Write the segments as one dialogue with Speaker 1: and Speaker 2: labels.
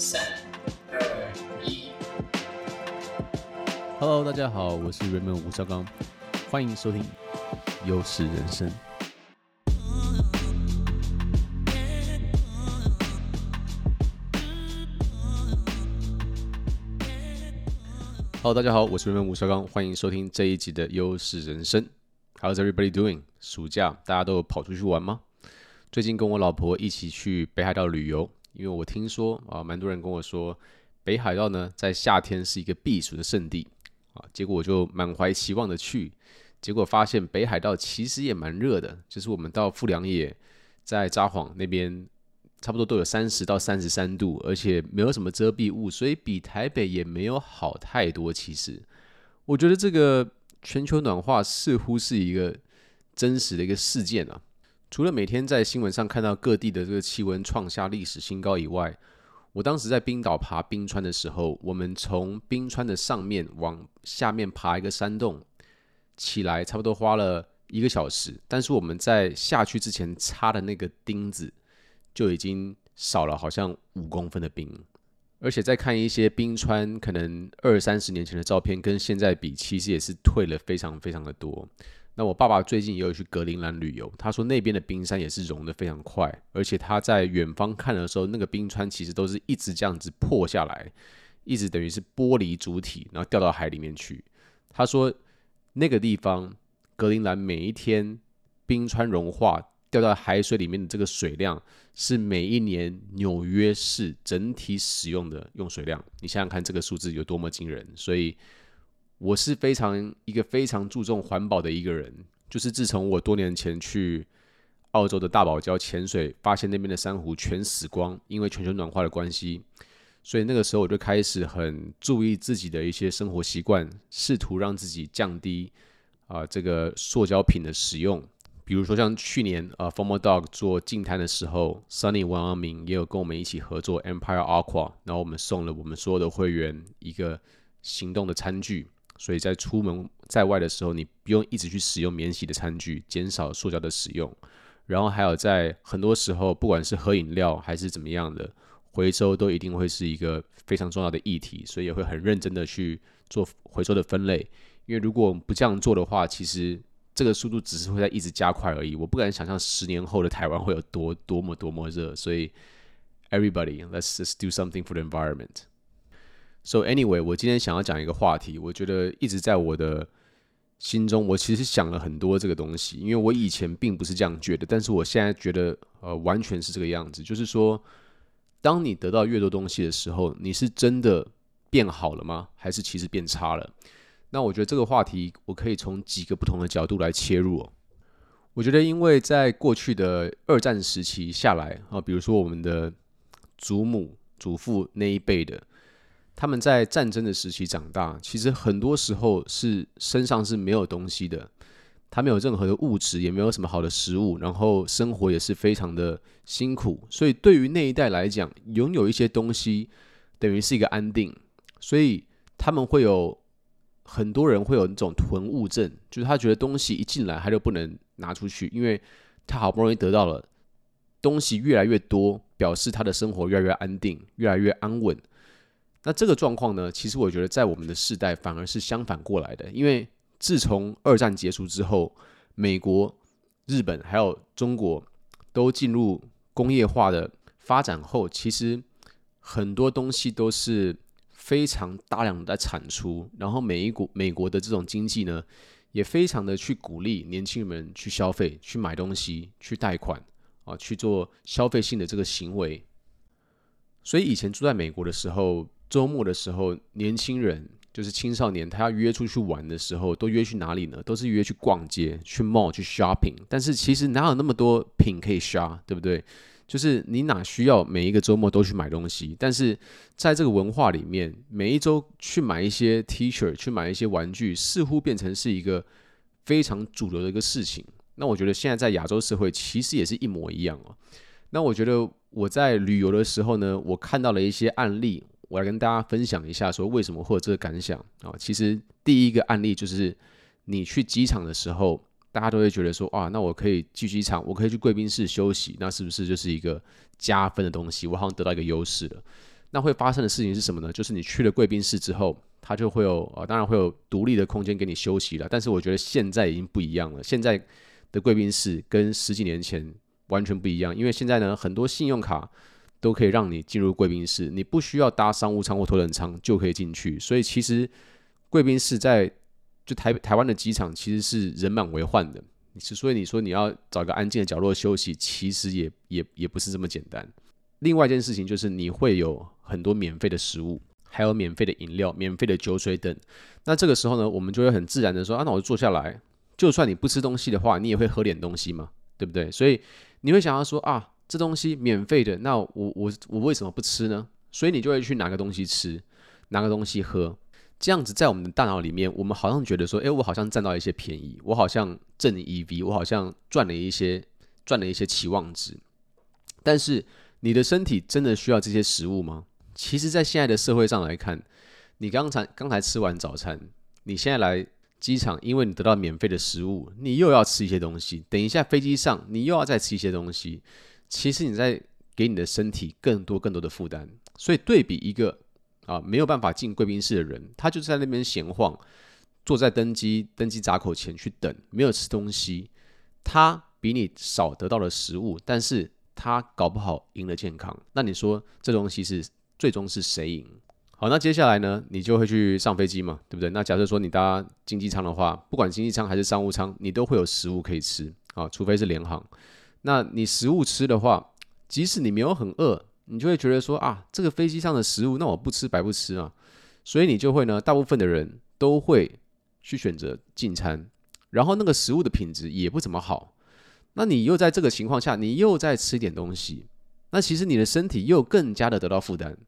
Speaker 1: 三、二、一。
Speaker 2: Hello，大家好，我是 Raymond 吴绍刚，欢迎收听优势人生。Hello，大家好，我是 Raymond 吴绍刚，欢迎收听这一集的优势人生。How's everybody doing？暑假大家都有跑出去玩吗？最近跟我老婆一起去北海道旅游。因为我听说啊，蛮多人跟我说，北海道呢在夏天是一个避暑的圣地啊，结果我就满怀期望的去，结果发现北海道其实也蛮热的，就是我们到富良野，在札幌那边，差不多都有三十到三十三度，而且没有什么遮蔽物，所以比台北也没有好太多。其实，我觉得这个全球暖化似乎是一个真实的一个事件啊。除了每天在新闻上看到各地的这个气温创下历史新高以外，我当时在冰岛爬冰川的时候，我们从冰川的上面往下面爬一个山洞，起来差不多花了一个小时，但是我们在下去之前插的那个钉子就已经少了好像五公分的冰，而且再看一些冰川可能二三十年前的照片，跟现在比，其实也是退了非常非常的多。那我爸爸最近也有去格陵兰旅游，他说那边的冰山也是融得非常快，而且他在远方看的时候，那个冰川其实都是一直这样子破下来，一直等于是剥离主体，然后掉到海里面去。他说那个地方格陵兰每一天冰川融化掉到海水里面的这个水量，是每一年纽约市整体使用的用水量。你想想看这个数字有多么惊人，所以。我是非常一个非常注重环保的一个人，就是自从我多年前去澳洲的大堡礁潜水，发现那边的珊瑚全死光，因为全球暖化的关系，所以那个时候我就开始很注意自己的一些生活习惯，试图让自己降低啊、这个塑胶品的使用。比如说像去年啊、Formal Dog 做净滩的时候，Sunny 王阳明也有跟我们一起合作 Empire Aqua，然后我们送了我们所有的会员一个行动的餐具。所以在出门在外的时候，你不用一直去使用免洗的餐具，减少塑胶的使用。然后还有在很多时候，不管是喝饮料还是怎么样的，回收都一定会是一个非常重要的议题，所以也会很认真的去做回收的分类。因为如果我们不这样做的话，其实这个速度只是会在一直加快而已。我不敢想象十年后的台湾会有多多么多么热。所以，everybody let's just do something for the environment. So anyway，我今天想要讲一个话题，我觉得一直在我的心中，我其实想了很多这个东西，因为我以前并不是这样觉得，但是我现在觉得，呃，完全是这个样子。就是说，当你得到越多东西的时候，你是真的变好了吗？还是其实变差了？那我觉得这个话题，我可以从几个不同的角度来切入哦。我觉得，因为在过去的二战时期下来啊，比如说我们的祖母、祖父那一辈的。他们在战争的时期长大，其实很多时候是身上是没有东西的，他没有任何的物质，也没有什么好的食物，然后生活也是非常的辛苦。所以对于那一代来讲，拥有一些东西等于是一个安定，所以他们会有很多人会有那种囤物症，就是他觉得东西一进来他就不能拿出去，因为他好不容易得到了东西越来越多，表示他的生活越来越安定，越来越安稳。那这个状况呢，其实我觉得在我们的世代反而是相反过来的，因为自从二战结束之后，美国、日本还有中国都进入工业化的发展后，其实很多东西都是非常大量的在产出，然后美国美国的这种经济呢，也非常的去鼓励年轻人去消费、去买东西、去贷款啊，去做消费性的这个行为。所以以前住在美国的时候，周末的时候，年轻人就是青少年，他要约出去玩的时候，都约去哪里呢？都是约去逛街、去 mall、去 shopping。但是其实哪有那么多品可以 shop，对不对？就是你哪需要每一个周末都去买东西？但是在这个文化里面，每一周去买一些 T-shirt、去买一些玩具，似乎变成是一个非常主流的一个事情。那我觉得现在在亚洲社会，其实也是一模一样哦。那我觉得我在旅游的时候呢，我看到了一些案例。我来跟大家分享一下，说为什么会有这个感想啊？其实第一个案例就是，你去机场的时候，大家都会觉得说，啊，那我可以去机场，我可以去贵宾室休息，那是不是就是一个加分的东西？我好像得到一个优势了。那会发生的事情是什么呢？就是你去了贵宾室之后，它就会有啊，当然会有独立的空间给你休息了。但是我觉得现在已经不一样了，现在的贵宾室跟十几年前完全不一样，因为现在呢，很多信用卡都可以让你进入贵宾室，你不需要搭商务舱或头等舱就可以进去。所以其实贵宾室在就台台湾的机场其实是人满为患的。所以你说你要找个安静的角落休息，其实也也也不是这么简单。另外一件事情就是你会有很多免费的食物，还有免费的饮料、免费的酒水等。那这个时候呢，我们就会很自然的说啊，那我就坐下来，就算你不吃东西的话，你也会喝点东西嘛，对不对？所以你会想要说啊，这东西免费的，那我我我为什么不吃呢？所以你就会去拿个东西吃，拿个东西喝。这样子在我们的大脑里面，我们好像觉得说，诶，我好像占到一些便宜，我好像挣 EV，我好像赚了一些赚了一些期望值。但是你的身体真的需要这些食物吗？其实，在现在的社会上来看，你刚才刚才吃完早餐，你现在来机场，因为你得到免费的食物，你又要吃一些东西。等一下飞机上，你又要再吃一些东西。其实你在给你的身体更多更多的负担。所以对比一个。啊，没有办法进贵宾室的人，他就在那边闲晃，坐在登机登机闸口前去等，没有吃东西。他比你少得到了食物，但是他搞不好赢了健康。那你说这东西是最终是谁赢？好，那接下来呢，你就会去上飞机嘛，对不对？那假设说你搭经济舱的话，不管经济舱还是商务舱，你都会有食物可以吃啊，除非是联航。那你食物吃的话，即使你没有很饿。你就会觉得说啊，这个飞机上的食物，那我不吃白不吃啊，所以你就会呢，大部分的人都会去选择进餐，然后那个食物的品质也不怎么好，那你又在这个情况下，你又在吃点东西，那其实你的身体又更加的得到负担。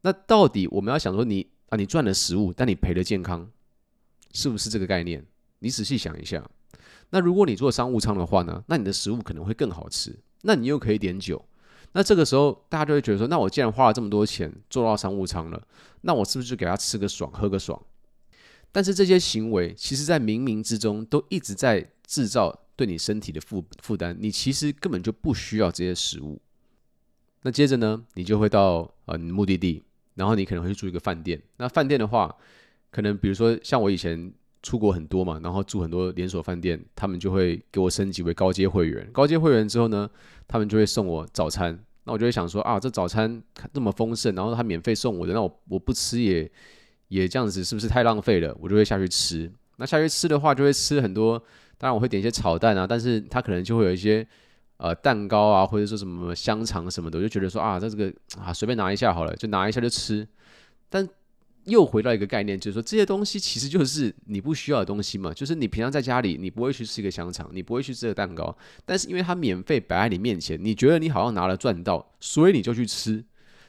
Speaker 2: 那到底我们要想说你，你啊，你赚了食物，但你赔了健康，是不是这个概念？你仔细想一下。那如果你做商务舱的话呢，那你的食物可能会更好吃，那你又可以点酒。那这个时候，大家就会觉得说，那我既然花了这么多钱坐到商务舱了，那我是不是就给他吃个爽，喝个爽？但是这些行为，其实在冥冥之中都一直在制造对你身体的负负担。你其实根本就不需要这些食物。那接着呢，你就会到呃你目的地，然后你可能会去住一个饭店。那饭店的话，可能比如说像我以前出国很多嘛，然后住很多连锁饭店，他们就会给我升级为高阶会员。高阶会员之后呢，他们就会送我早餐，那我就会想说啊，这早餐这么丰盛，然后他免费送我的，那我我不吃也也这样子，是不是太浪费了？我就会下去吃。那下去吃的话，就会吃很多，当然我会点一些炒蛋啊，但是他可能就会有一些呃蛋糕啊，或者说什么香肠什么的，我就觉得说啊，这这个啊随便拿一下好了，就拿一下就吃，但。又回到一个概念，就是说这些东西其实就是你不需要的东西嘛。就是你平常在家里，你不会去吃一个香肠，你不会去吃个蛋糕，但是因为它免费摆在你面前，你觉得你好像拿了赚到，所以你就去吃。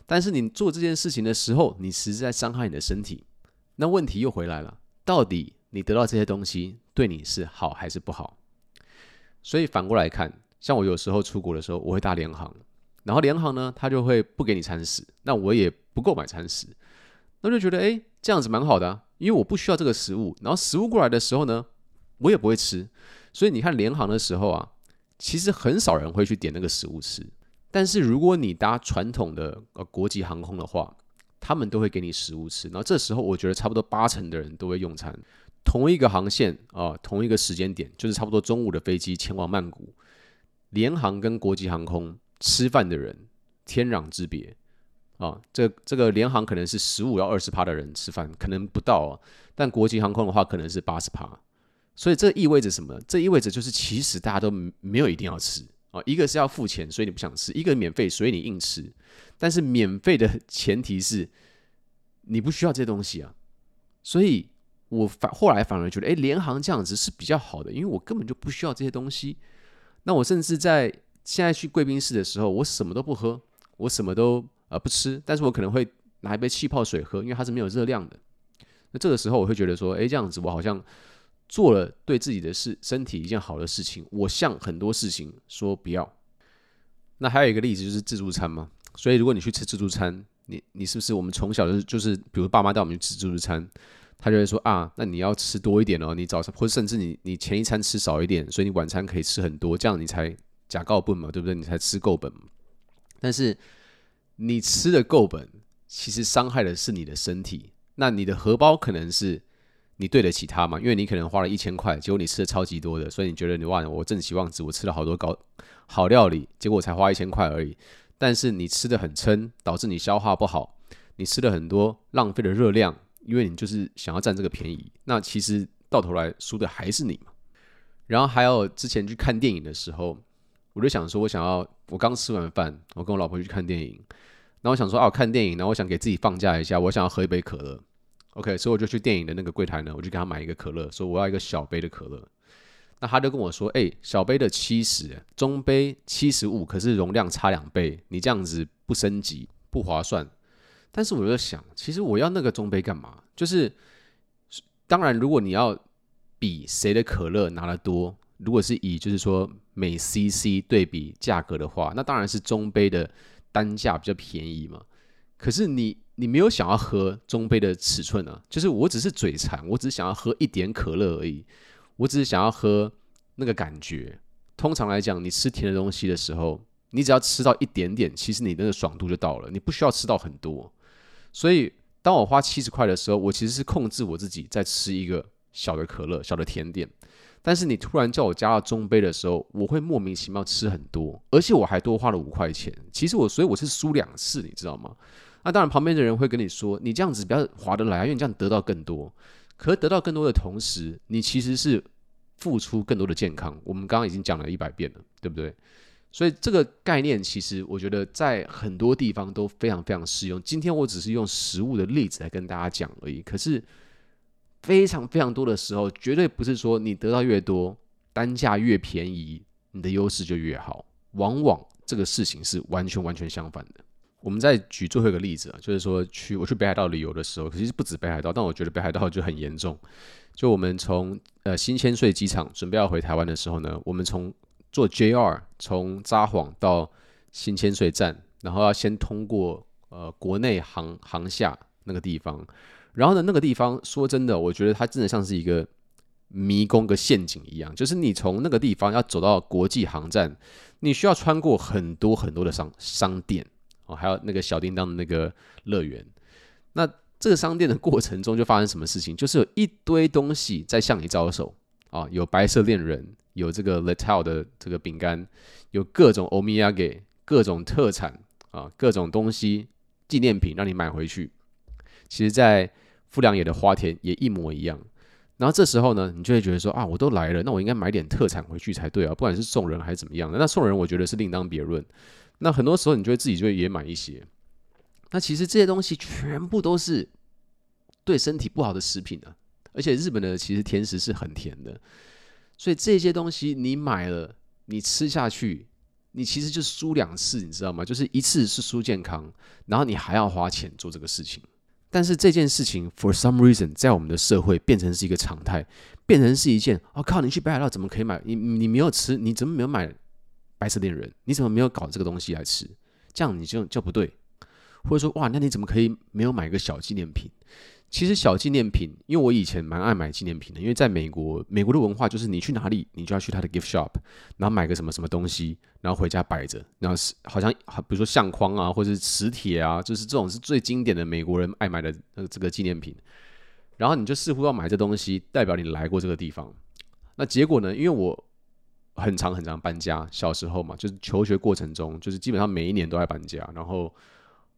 Speaker 2: 但是你做这件事情的时候，你实在伤害你的身体。那问题又回来了，到底你得到这些东西对你是好还是不好？所以反过来看，像我有时候出国的时候，我会搭联航，然后联航呢，他就会不给你餐食，那我也不够买餐食。那就觉得诶，这样子蛮好的啊，因为我不需要这个食物，然后食物过来的时候呢，我也不会吃，所以你看联航的时候啊，其实很少人会去点那个食物吃。但是如果你搭传统的呃国际航空的话，他们都会给你食物吃。然后这时候我觉得差不多八成的人都会用餐。同一个航线啊，同一个时间点，就是差不多中午的飞机前往曼谷，联航跟国际航空吃饭的人天壤之别。啊，这这个联航可能是十五到二十趴的人吃饭，可能不到啊。但国际航空的话，可能是八十趴。所以这意味着什么？这意味着就是其实大家都没有一定要吃啊。一个是要付钱，所以你不想吃；一个免费，所以你硬吃。但是免费的前提是你不需要这些东西啊。所以我反后来反而觉得，哎，联航这样子是比较好的，因为我根本就不需要这些东西。那我甚至在现在去贵宾室的时候，我什么都不喝，我什么都。啊，不吃，但是我可能会拿一杯气泡水喝，因为它是没有热量的。那这个时候我会觉得说，诶，这样子我好像做了对自己的事、身体一件好的事情。我向很多事情说不要。那还有一个例子就是自助餐嘛。所以如果你去吃自助餐，你你是不是我们从小就是就是，比如爸妈带我们去吃自助餐，他就会说啊，那你要吃多一点哦，你早上或者甚至你你前一餐吃少一点，所以你晚餐可以吃很多，这样你才假够本嘛，对不对？你才吃够本嘛。但是。你吃的够本，其实伤害的是你的身体。那你的荷包可能是你对得起它嘛？因为你可能花了一千块，结果你吃的超级多的，所以你觉得你哇，我正期望值，我吃了好多高好料理，结果才花一千块而已。但是你吃的很撑，导致你消化不好，你吃了很多浪费的热量，因为你就是想要占这个便宜。那其实到头来输的还是你嘛。然后还有之前去看电影的时候，我就想说，我想要我刚吃完饭，我跟我老婆去看电影，然后我想说啊，看电影，然后我想给自己放假一下，我想要喝一杯可乐。OK，所以我就去电影的那个柜台呢，我就给他买一个可乐，说我要一个小杯的可乐。那他就跟我说：“哎、小杯的七十，中杯七十五，可是容量差两倍，你这样子不升级不划算。”但是我就想，其实我要那个中杯干嘛？就是当然，如果你要比谁的可乐拿得多，如果是以就是说每 CC 对比价格的话，那当然是中杯的单价比较便宜嘛。可是你你没有想要喝中杯的尺寸啊，就是我只是嘴馋，我只是想要喝一点可乐而已。我只是想要喝那个感觉。通常来讲，你吃甜的东西的时候，你只要吃到一点点，其实你那个爽度就到了，你不需要吃到很多。所以，当我花七十块的时候，我其实是控制我自己在吃一个小的可乐、小的甜点。但是你突然叫我加到中杯的时候，我会莫名其妙吃很多，而且我还多花了五块钱。其实我，所以我是输两次，你知道吗？那当然，旁边的人会跟你说，你这样子比较划得来，因为你这样得到更多。可得到更多的同时，你其实是付出更多的健康。我们刚刚已经讲了一百遍了，对不对？所以这个概念其实我觉得在很多地方都非常非常适用。今天我只是用食物的例子来跟大家讲而已。可是非常非常多的时候，绝对不是说你得到越多，单价越便宜，你的优势就越好。往往这个事情是完全完全相反的。我们再举最后一个例子啊，就是说去我去北海道旅游的时候，其实不止北海道，但我觉得北海道就很严重。就我们从呃新千岁机场准备要回台湾的时候呢，我们从坐 JR 从札幌到新千岁站，然后要先通过呃国内航航下那个地方，然后呢那个地方说真的，我觉得它真的像是一个迷宫、个陷阱一样，就是你从那个地方要走到国际航站，你需要穿过很多很多的商商店。哦，还有那个小叮当的那个乐园，那这个商店的过程中就发生什么事情？就是有一堆东西在向你招手啊，有白色恋人，有这个 Letal 的这个饼干，有各种欧米亚给，各种特产啊，各种东西纪念品让你买回去。其实，在富良野的花田也一模一样。然后这时候呢，你就会觉得说啊，我都来了，那我应该买点特产回去才对啊，不管是送人还是怎么样的。那送人，我觉得是另当别论。那很多时候，你就会自己就会也买一些。那其实这些东西全部都是对身体不好的食品啊，而且日本的其实甜食是很甜的，所以这些东西你买了，你吃下去，你其实就输两次，你知道吗？就是一次是输健康，然后你还要花钱做这个事情。但是这件事情，for some reason，在我们的社会变成是一个常态，变成是一件，我、哦、靠，你去北海道怎么可以买？你你没有吃，你怎么没有买？白色恋人，你怎么没有搞这个东西来吃？这样你就就不对。或者说，哇，那你怎么可以没有买个小纪念品？其实小纪念品，因为我以前蛮爱买纪念品的，因为在美国，美国的文化就是你去哪里，你就要去他的 gift shop，然后买个什么什么东西，然后回家摆着，然后是好像比如说相框啊，或者是磁铁啊，就是这种是最经典的美国人爱买的呃这个纪念品。然后你就似乎要买这东西，代表你来过这个地方。那结果呢？因为我很长很长搬家，小时候嘛，就是求学过程中，就是基本上每一年都在搬家。然后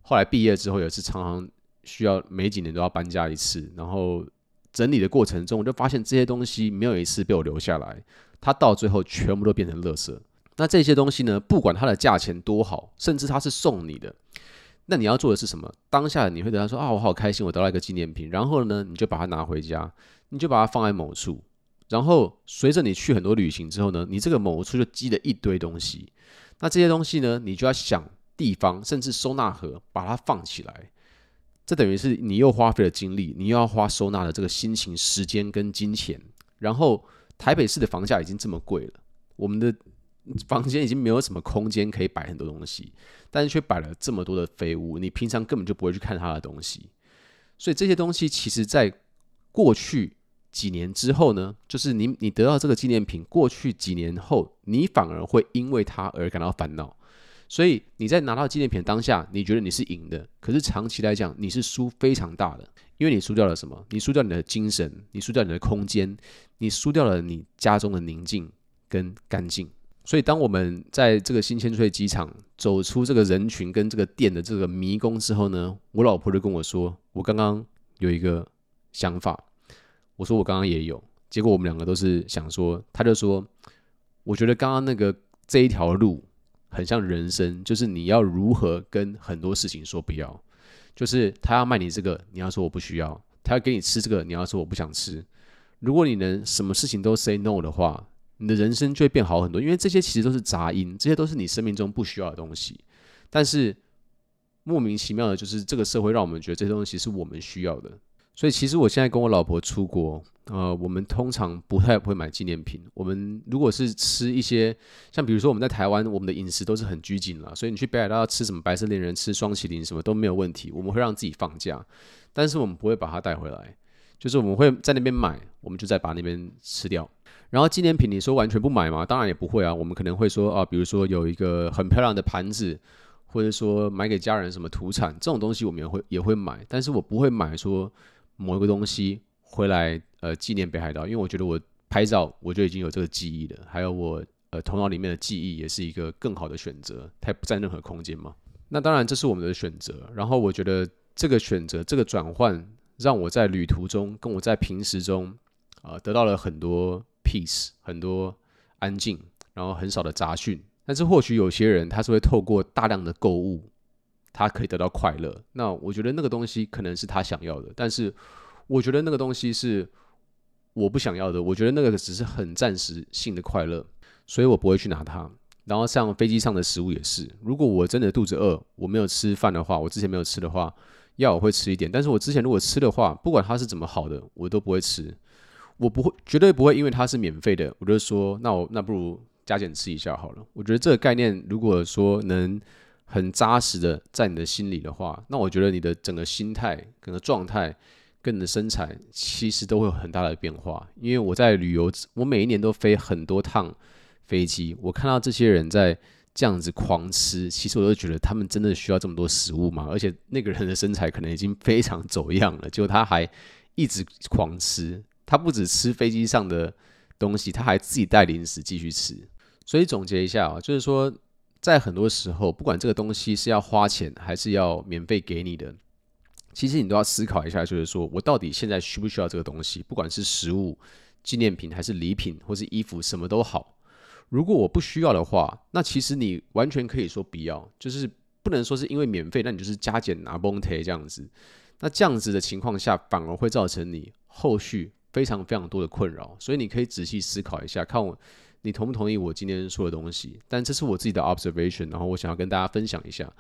Speaker 2: 后来毕业之后，也是常常需要每几年都要搬家一次。然后整理的过程中，我就发现这些东西没有一次被我留下来，它到最后全部都变成垃圾。那这些东西呢，不管它的价钱多好，甚至它是送你的，那你要做的是什么？当下你会得到说啊，我好开心，我得到一个纪念品。然后呢，你就把它拿回家，你就把它放在某处。然后随着你去很多旅行之后呢，你这个某处就积了一堆东西。那这些东西呢，你就要想地方，甚至收纳盒把它放起来。这等于是你又花费了精力，你又要花收纳的这个心情、时间跟金钱。然后台北市的房价已经这么贵了，我们的房间已经没有什么空间可以摆很多东西，但是却摆了这么多的废物，你平常根本就不会去看它的东西。所以这些东西其实在过去。几年之后呢，就是你你得到这个纪念品，过去几年后，你反而会因为它而感到烦恼。所以你在拿到纪念品当下，你觉得你是赢的，可是长期来讲，你是输非常大的，因为你输掉了什么？你输掉你的精神，你输掉你的空间，你输掉了你家中的宁静跟干净。所以当我们在这个新千岁机场走出这个人群跟这个店的这个迷宫之后呢，我老婆就跟我说，我刚刚有一个想法。我说我刚刚也有，结果我们两个都是想说，他就说，我觉得刚刚那个这一条路。很像人生，就是你要如何跟很多事情说不要，就是他要卖你这个，你要说我不需要；他要给你吃这个，你要说我不想吃。如果你能什么事情都 say no 的话，你的人生就会变好很多。因为这些其实都是杂音，这些都是你生命中不需要的东西。但是莫名其妙的，就是这个社会让我们觉得这些东西是我们需要的。所以其实我现在跟我老婆出国。呃，我们通常不太会买纪念品。我们如果是吃一些，像比如说我们在台湾，我们的饮食都是很拘谨了，所以你去北海道要吃什么白色恋人、吃双麒麟什么都没有问题。我们会让自己放假，但是我们不会把它带回来，就是我们会在那边买，我们就再把那边吃掉。然后纪念品，你说完全不买吗？当然也不会啊。我们可能会说啊，比如说有一个很漂亮的盘子，或者说买给家人什么土产这种东西，我们也会也会买，但是我不会买说某一个东西回来。呃，纪念北海道，因为我觉得我拍照我就已经有这个记忆了，还有我呃头脑里面的记忆也是一个更好的选择，它也不占任何空间嘛。那当然这是我们的选择，然后我觉得这个选择这个转换让我在旅途中跟我在平时中啊、得到了很多 peace，很多安静，然后很少的杂讯。但是或许有些人他是会透过大量的购物，他可以得到快乐。那我觉得那个东西可能是他想要的，但是我觉得那个东西是。我不想要的，我觉得那个只是很暂时性的快乐，所以我不会去拿它。然后像飞机上的食物也是，如果我真的肚子饿，我没有吃饭的话，我之前没有吃的话，药我会吃一点。但是我之前如果吃的话，不管它是怎么好的，我都不会吃。我不会，绝对不会因为它是免费的，我就说那我那不如加减吃一下好了。我觉得这个概念，如果说能很扎实的在你的心里的话，那我觉得你的整个心态、整个状态。跟你的身材其实都会有很大的变化，因为我在旅游，我每一年都飞很多趟飞机，我看到这些人在这样子狂吃，其实我都觉得他们真的需要这么多食物吗？而且那个人的身材可能已经非常走样了，结果他还一直狂吃，他不止吃飞机上的东西，他还自己带零食继续吃。所以总结一下啊，就是说，在很多时候，不管这个东西是要花钱还是要免费给你的。其实你都要思考一下，就是说我到底现在需不需要这个东西？不管是食物、纪念品，还是礼品，或是衣服，什么都好。如果我不需要的话，那其实你完全可以说不要，就是不能说是因为免费，那你就是加减拿崩贴这样子。那这样子的情况下，反而会造成你后续非常非常多的困扰。所以你可以仔细思考一下，看我你同不同意我今天说的东西。但这是我自己的 observation，然后我想要跟大家分享一下。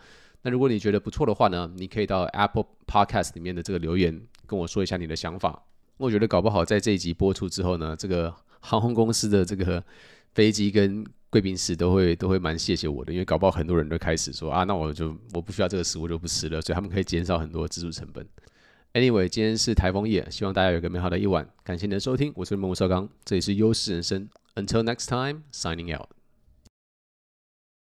Speaker 2: 那如果你觉得不错的话呢，你可以到 Apple Podcast 里面的这个留言跟我说一下你的想法。我觉得搞不好在这一集播出之后呢，这个航空公司的这个飞机跟贵宾室都会都会蛮谢谢我的，因为搞不好很多人都开始说啊，那我就我不需要这个食物就不吃了，所以他们可以减少很多自助成本。Anyway，今天是台风夜，希望大家有个美好的一晚。感谢你的收听，我是孟少刚，这里是优势人生。Until next time, signing out.